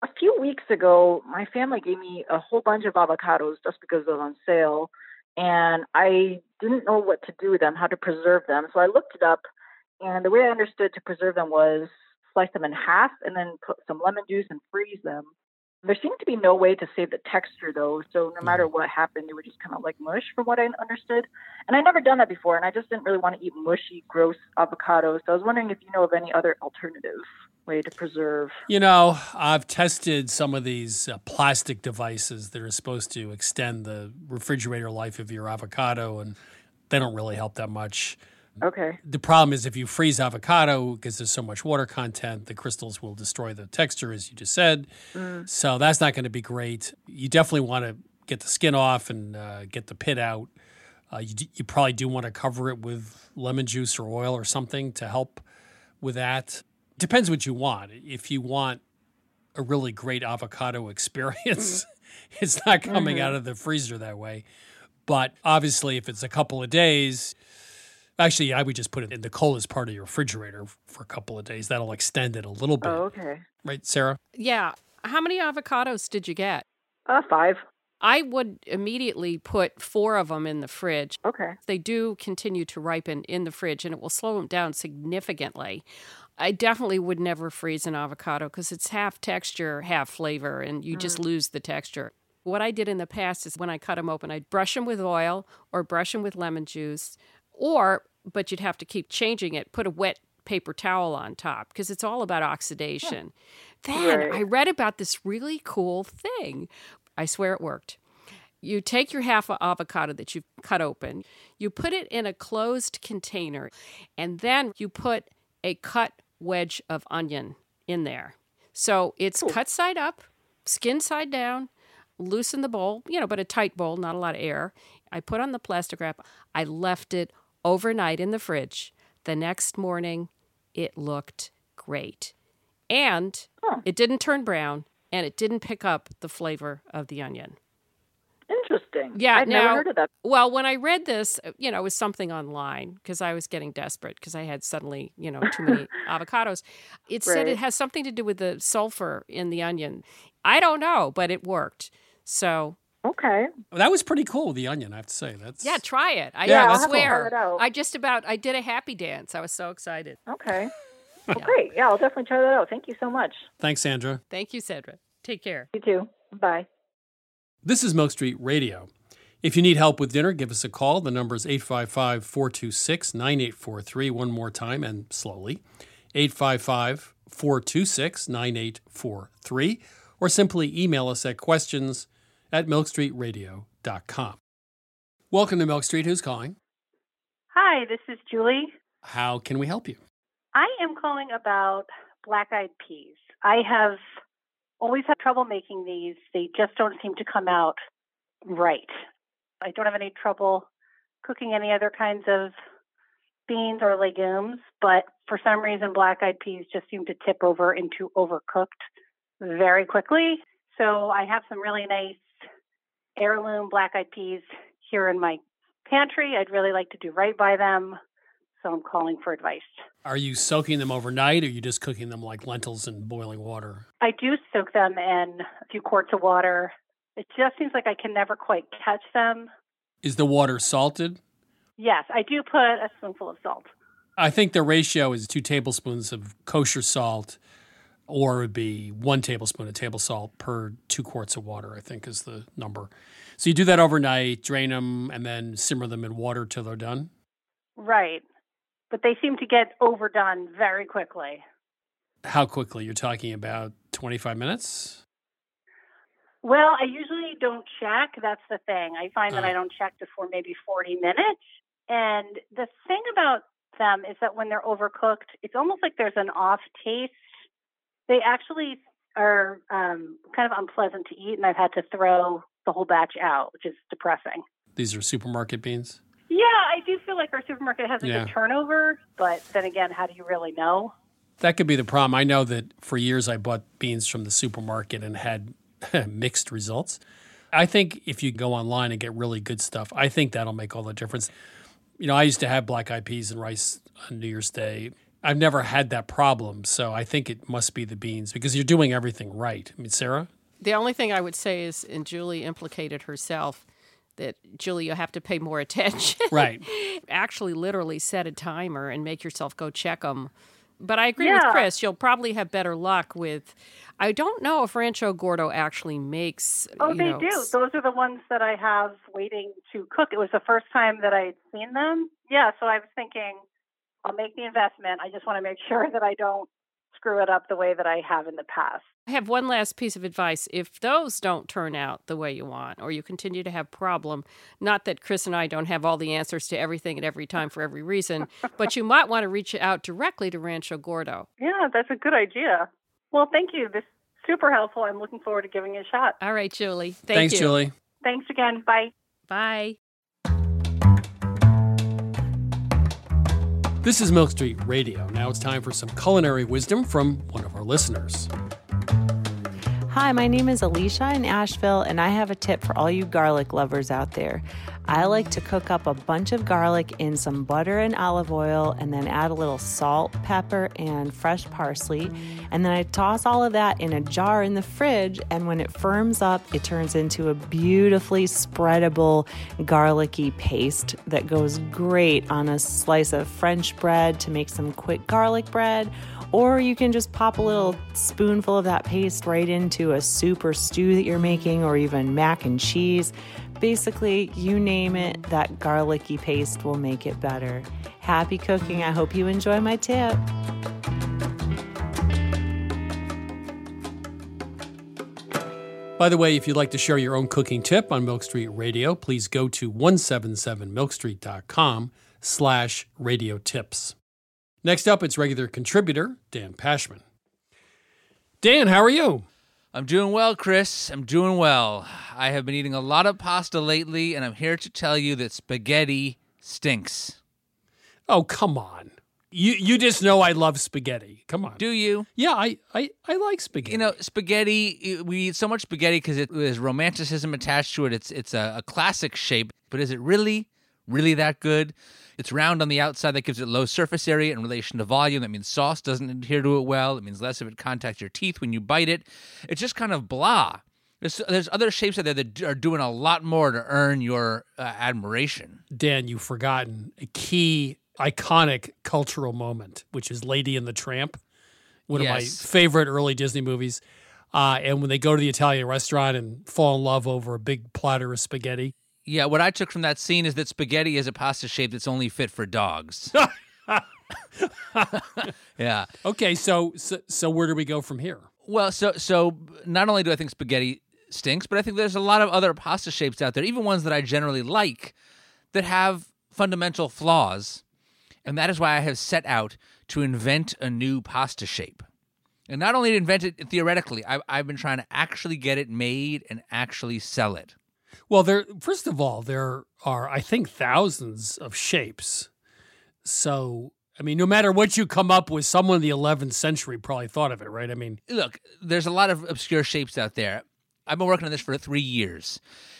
A few weeks ago, my family gave me a whole bunch of avocados just because they're on sale, and I didn't know what to do with them, how to preserve them. So I looked it up, and the way I understood to preserve them was slice them in half and then put some lemon juice and freeze them. There seemed to be no way to save the texture though, so no matter what happened, it would just kind of like mush from what I understood. And I'd never done that before, and I just didn't really want to eat mushy, gross avocados. So I was wondering if you know of any other alternative way to preserve. You know, I've tested some of these uh, plastic devices that are supposed to extend the refrigerator life of your avocado, and they don't really help that much. Okay. The problem is if you freeze avocado, because there's so much water content, the crystals will destroy the texture, as you just said. Mm. So that's not going to be great. You definitely want to get the skin off and uh, get the pit out. Uh, you, d- you probably do want to cover it with lemon juice or oil or something to help with that. Depends what you want. If you want a really great avocado [laughs] experience, it's not coming Mhm. out of the freezer that way. But obviously, if it's a couple of days, actually, I would just put it in the coldest part of your refrigerator for a couple of days. That'll extend it a little bit. Oh, okay. Right, Sara? Yeah. How many avocados did you get? Uh, five. I would immediately put four of them in the fridge. Okay. They do continue to ripen in the fridge and it will slow them down significantly. I definitely would never freeze an avocado because it's half texture, half flavor, and you just lose the texture. What I did in the past is when I cut them open, I'd brush them with oil or brush them with lemon juice, or, but you'd have to keep changing it, put a wet paper towel on top because it's all about oxidation. Then Right. I read about this really cool thing. I swear it worked. You take your half avocado that you've cut open, you put it in a closed container, and then you put a cut wedge of onion in there. So it's cut side up, skin side down, loosen the bowl, you know, but a tight bowl, not a lot of air. I put on the plastic wrap. I left it overnight in the fridge. The next morning, it looked great. And it didn't turn brown and it didn't pick up the flavor of the onion. Interesting. Yeah, I'd now, never heard of that. Well, when I read this, uh, you know, it was something online because I was getting desperate because I had suddenly, you know, too many [laughs] avocados. It said it has something to do with the sulfur in the onion. I don't know, but it worked. So Okay. That was pretty cool, the onion, I have to say. That's yeah, try it. I, Yeah, I I'll have to swear. try it out. I just about I did a happy dance. I was so excited. Okay. [laughs] Well, great. Yeah, I'll definitely try that out. Thank you so much. Thanks, Sandra. Thank you, Sandra. Take care. You too. Bye. This is Milk Street Radio. If you need help with dinner, give us a call. The number is 855 426 9843. One more time and slowly 855 426 9843. Or simply email us at questions at milkstreetradio.com. Welcome to Milk Street. Who's calling? Hi, this is Julie. How can we help you? I am calling about black eyed peas. I have always had trouble making these. They just don't seem to come out right. I don't have any trouble cooking any other kinds of beans or legumes, but for some reason, black eyed peas just seem to tip over into overcooked very quickly. So I have some really nice heirloom black eyed peas here in my pantry. I'd really like to do right by them. So I'm calling for advice. Are you soaking them overnight or are you just cooking them like lentils in boiling water? I do soak them in a few quarts of water. It just seems like I can never quite catch them. Is the water salted? Yes, I do put a spoonful of salt. I think the ratio is two tablespoons of kosher salt, or it would be one tablespoon of table salt per two quarts of water, I think is the number. So you do that overnight, drain them, and then simmer them in water till they're done? Right. But they seem to get overdone very quickly. How quickly? You're talking about 25 minutes? Well, I usually don't check. That's the thing. I find that Oh. I don't check before maybe 40 minutes. And the thing about them is that when they're overcooked, it's almost like there's an off taste. They actually are um, kind of unpleasant to eat, and I've had to throw the whole batch out, which is depressing. These are supermarket beans? Yeah, I do feel like our supermarket has a Yeah. good turnover, but then again, how do you really know? That could be the problem. I know that for years I bought beans from the supermarket and had [laughs] mixed results. I think if you go online and get really good stuff, I think that'll make all the difference. You know, I used to have black eyed peas and rice on New Year's Day. I've never had that problem, so I think it must be the beans because you're doing everything right. I mean, Sara? The only thing I would say is, and Julie implicated herself, that Julie, you have to pay more [laughs] attention. Right. [laughs] Actually, literally set a timer and make yourself go check them. But I agree Yeah. with Chris. You'll probably have better luck with. I don't know if Rancho Gordo actually makes. Oh, you they know, do. s- Those are the ones that I have waiting to cook. It was the first time that I had seen them. Yeah, so I was thinking, I'll make the investment. I just want to make [laughs] sure that I don't screw it up the way that I have in the past. I have one last piece of advice. If those don't turn out the way you want, or you continue to have problem, not that Chris and I don't have all the answers to everything at every time for every reason, [laughs] but you might want to reach out directly to Rancho Gordo. Yeah, that's a good idea. Well, thank you. This is super helpful. I'm looking forward to giving it a shot. All right, Julie. Thank Thanks, you. Julie. Thanks again. Bye. Bye. This is Milk Street Radio. Now it's time for some culinary wisdom from one of our listeners. Hi, my name is Alicia in Asheville, and I have a tip for all you garlic lovers out there. I like to cook up a bunch of garlic in some butter and olive oil, and then add a little salt, pepper, and fresh parsley. And then I toss all of that in a jar in the fridge, and when it firms up, it turns into a beautifully spreadable garlicky paste that goes great on a slice of French bread to make some quick garlic bread or you can just pop a little spoonful of that paste right into a soup or stew that you're making, or even mac and cheese. Basically, you name it, that garlicky paste will make it better. Happy cooking. I hope you enjoy my tip. By the way, if you'd like to share your own cooking tip on Milk Street Radio, please go to 177milkstreet.com slash radio tips. Next up, it's regular contributor Dan Pashman. Dan, how are you? I'm doing well, Chris. I'm doing well. I have been eating a lot of pasta lately, and I'm here to tell you that spaghetti stinks. Oh, come on. You you just know I love spaghetti. Come on. Do you? Yeah, I, I, I like spaghetti. You know, spaghetti. We eat so much spaghetti because it, there's romanticism attached to it. It's it's a, a classic shape, but is it really, really that good? It's round on the outside. That gives it low surface area in relation to volume. That means sauce doesn't adhere to it well. It means less of it contacts your teeth when you bite it. It's just kind of blah. There's, there's other shapes out there that are doing a lot more to earn your uh, admiration. Dan, you've forgotten a key iconic cultural moment, which is Lady and the Tramp, one of my favorite early Disney movies. Uh, and when they go to the Italian restaurant and fall in love over a big platter of spaghetti. Yeah, what I took from that scene is that spaghetti is a pasta shape that's only fit for dogs. [laughs] yeah. Okay, so, so so where do we go from here? Well, so so not only do I think spaghetti stinks, but I think there's a lot of other pasta shapes out there, even ones that I generally like, that have fundamental flaws, and that is why I have set out to invent a new pasta shape. And not only invent it theoretically, I've, I've been trying to actually get it made and actually sell it. Well, there. First of all, there are I think thousands of shapes. So I mean, no matter what you come up with, someone in the 11th century probably thought of it, right? I mean, look, there's a lot of obscure shapes out there. I've been working on this for three years,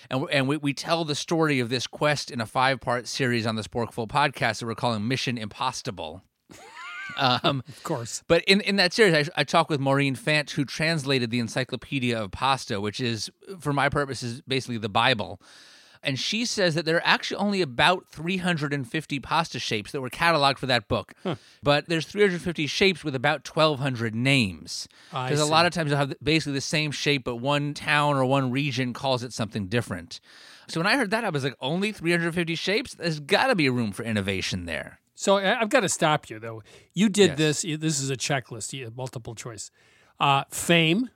and and we, we tell the story of this quest in a five part series on the Sporkful podcast that we're calling Mission Impossible. Um, [laughs] of course. But in, in that series, I, I talked with Maureen Fant, who translated the Encyclopedia of Pasta, which is, for my purposes, basically the Bible. And she says that there are actually only about 350 pasta shapes that were cataloged for that book. Huh. But there's 350 shapes with about 1,200 names. Because a lot of times you'll have basically the same shape, but one town or one region calls it something different. So when I heard that, I was like, only 350 shapes? There's got to be room for innovation there. So I've got to stop you though. You did Yes. this. This is a checklist. Multiple choice. Uh, fame,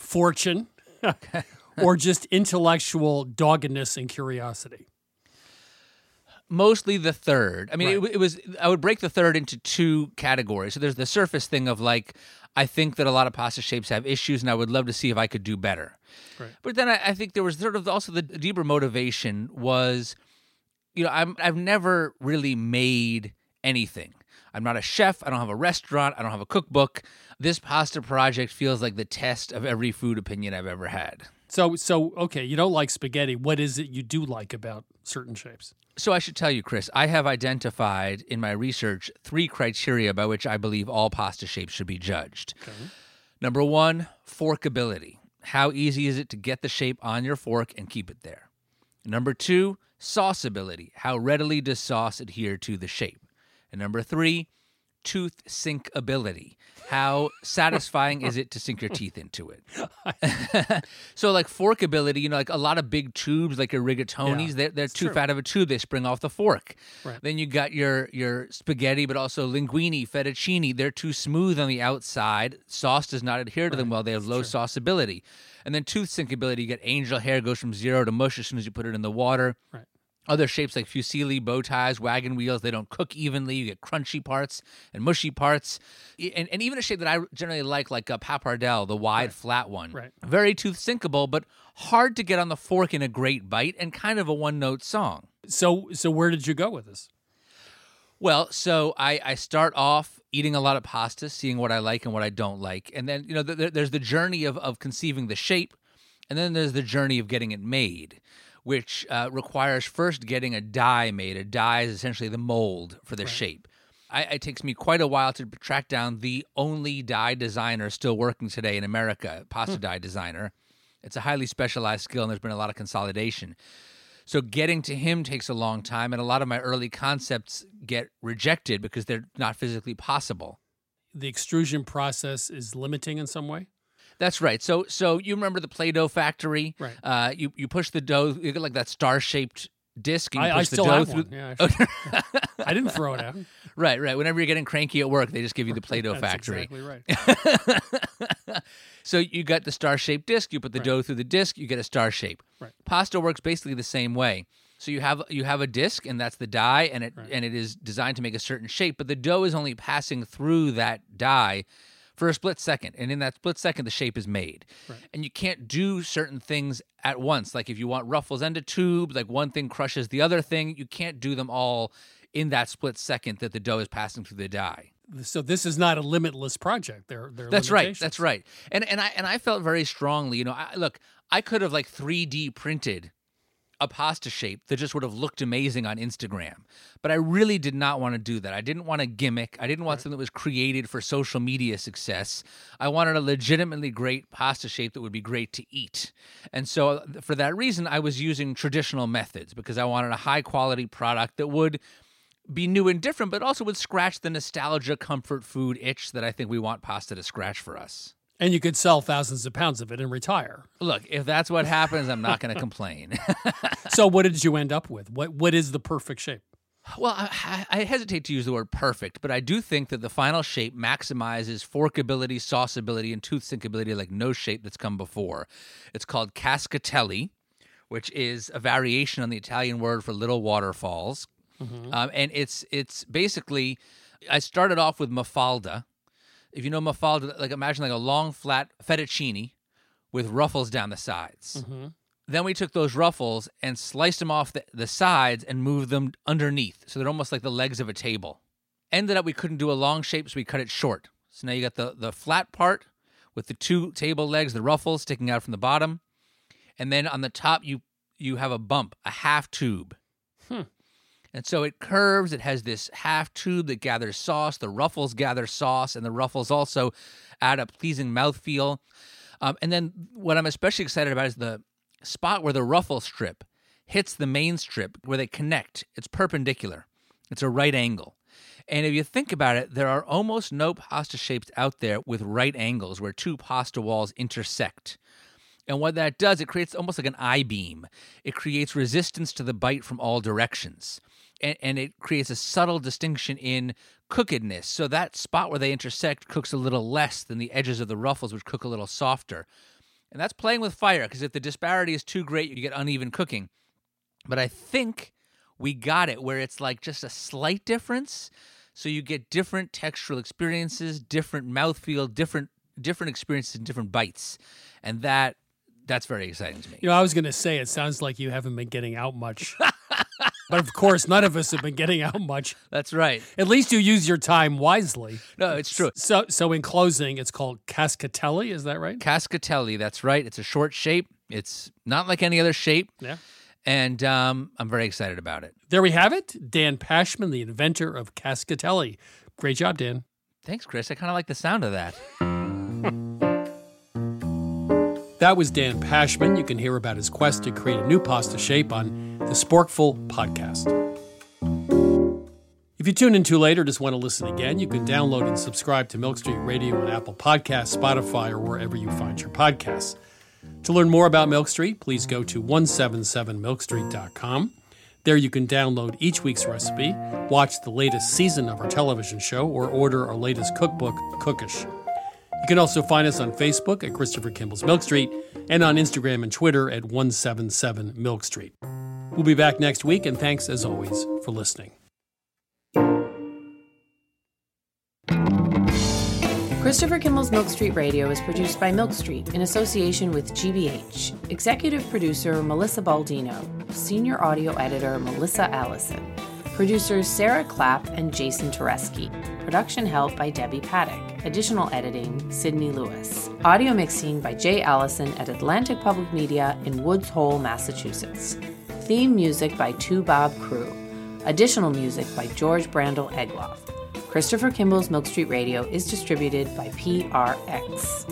fortune, [laughs] or just intellectual doggedness and curiosity. mostly the third. I mean, it, it was. I would break the third into two categories. So there's the surface thing of like, I think that a lot of pasta shapes have issues, and I would love to see if I could do better. Right. But then I, I think there was sort of also the deeper motivation was, you know, I'm I've never really made anything. I'm not a chef. I don't have a restaurant. I don't have a cookbook. This pasta project feels like the test of every food opinion I've ever had. So, so okay, you don't like spaghetti. What is it you do like about certain shapes? So I should tell you, Chris, I have identified in my research three criteria by which I believe all pasta shapes should be judged. Okay. Number one, forkability. How easy is it to get the shape on your fork and keep it there? Number two, sauceability. How readily does sauce adhere to the shape? And number three, tooth sinkability. How satisfying is it to sink your teeth into it? [laughs] so, like forkability, you know, like a lot of big tubes, like your rigatonis, Yeah, they're, they're too true. fat of a tube. They spring off the fork. Right. Then you got your your spaghetti, but also linguine, fettuccine. They're too smooth on the outside. Sauce does not adhere to them well. They have low sauceability. And then tooth sinkability, you get angel hair goes from zero to mush as soon as you put it in the water. Right. Other shapes like fusilli, bow ties, wagon wheels, they don't cook evenly. You get crunchy parts and mushy parts. And, and even a shape that I generally like, like a pappardelle, the wide, flat one. Right. Very tooth sinkable, but hard to get on the fork in a great bite and kind of a one note song. So, so where did you go with this? Well, so I, I start off eating a lot of pasta, seeing what I like and what I don't like. And then, you know, th- th- there's the journey of, of conceiving the shape, and then there's the journey of getting it made, which uh, requires first getting a die made. A die is essentially the mold for the shape. I, it takes me quite a while to track down the only die designer still working today in America, pasta die designer. It's a highly specialized skill, and there's been a lot of consolidation. So getting to him takes a long time, and a lot of my early concepts get rejected because they're not physically possible. The extrusion process is limiting in some way. That's right. So so you remember the Play-Doh factory? Right. Uh, you you push the dough, you get like that star-shaped disc. And you I, push I the dough through. Yeah, I, [laughs] I didn't throw it out. Right, right. Whenever you're getting cranky at work, they just give you the Play-Doh [laughs] That's factory. exactly right. [laughs] [laughs] so you got the star-shaped disc. You put the dough through the disc. You get a star shape. Right. Pasta works basically the same way. So you have you have a disc, and that's the die, and it and it is designed to make a certain shape. But the dough is only passing through that die for a split second, and in that split second, the shape is made. And you can't do certain things at once. Like if you want ruffles and a tube, like one thing crushes the other thing. You can't do them all in that split second that the dough is passing through the die. So this is not a limitless project. There, there. That's right. That's right. And and I and I felt very strongly. You know, I, look, I could have like 3D printed a pasta shape that just would have looked amazing on Instagram, but I really did not want to do that. I didn't want a gimmick. I didn't want something that was created for social media success. I wanted a legitimately great pasta shape that would be great to eat. And so, uh, for that reason, I was using traditional methods because I wanted a high quality product that would be new and different, but also would scratch the nostalgia comfort food itch that I think we want pasta to scratch for us. And you could sell thousands of pounds of it and retire. Look, if that's what happens, I'm not going to complain. [laughs] so what did you end up with? What What is the perfect shape? Well, I, I hesitate to use the word perfect, but I do think that the final shape maximizes forkability, sauceability, and tooth sinkability like no shape that's come before. It's called cascatelli, which is a variation on the Italian word for little waterfalls. Um, and it's it's basically, I started off with Mafalda. if you know mafalda, like imagine like a long flat fettuccine with ruffles down the sides. Mhm. Then we took those ruffles and sliced them off the, the sides and moved them underneath. So they're almost like the legs of a table. Ended up we couldn't do a long shape, so we cut it short. So now you got the, the flat part with the two table legs, the ruffles sticking out from the bottom. And then on the top you you have a bump, a half tube. And so it curves, it has this half tube that gathers sauce. The ruffles gather sauce, and the ruffles also add a pleasing mouthfeel. Um, and then what I'm especially excited about is the spot where the ruffle strip hits the main strip where they connect. It's perpendicular, it's a right angle. And if you think about it, there are almost no pasta shapes out there with right angles where two pasta walls intersect. And what that does, it creates almost like an I beam. It creates resistance to the bite from all directions. And, and it creates a subtle distinction in cookedness. So that spot where they intersect cooks a little less than the edges of the ruffles, which cook a little softer. And that's playing with fire, because if the disparity is too great, you get uneven cooking. But I think we got it where it's like just a slight difference. So you get different textural experiences, different mouthfeel, different different experiences and different bites. And that that's very exciting to me. You know, I was going to say it sounds like you haven't been getting out much. [laughs] but of course, none of us have been getting out much. That's right. At least you use your time wisely. No, it's true. So, so in closing, it's called cascatelli. Is that right? Cascatelli, that's right. It's a short shape. It's not like any other shape. Yeah. And um, I'm very excited about it. There we have it. Dan Pashman, the inventor of cascatelli. Great job, Dan. Thanks, Chris. I kind of like the sound of that. That was Dan Pashman. You can hear about his quest to create a new pasta shape on the Sporkful podcast. If you tune in too late or just want to listen again, you can download and subscribe to Milk Street Radio on Apple Podcasts, Spotify, or wherever you find your podcasts. To learn more about Milk Street, please go to 177milkstreet.com. There you can download each week's recipe, watch the latest season of our television show, or order our latest cookbook, Cookish. You can also find us on Facebook at Christopher Kimball's Milk Street and on Instagram and Twitter at 177 Milk Street. We'll be back next week, and thanks as always for listening. Christopher Kimball's Milk Street Radio is produced by Milk Street in association with GBH. Executive producer Melissa Baldino. Senior audio editor Melissa Allison. Producers Sarah Clapp and Jason Tereski. Production help by Debbie Paddock. Additional editing Sydney Lewis. Audio mixing by Jay Allison at Atlantic Public Media in Woods Hole, Massachusetts. Theme music by Toubab Krewe. Additional music by George Brandl Egloff. Christopher Kimball's Milk Street Radio is distributed by PRX.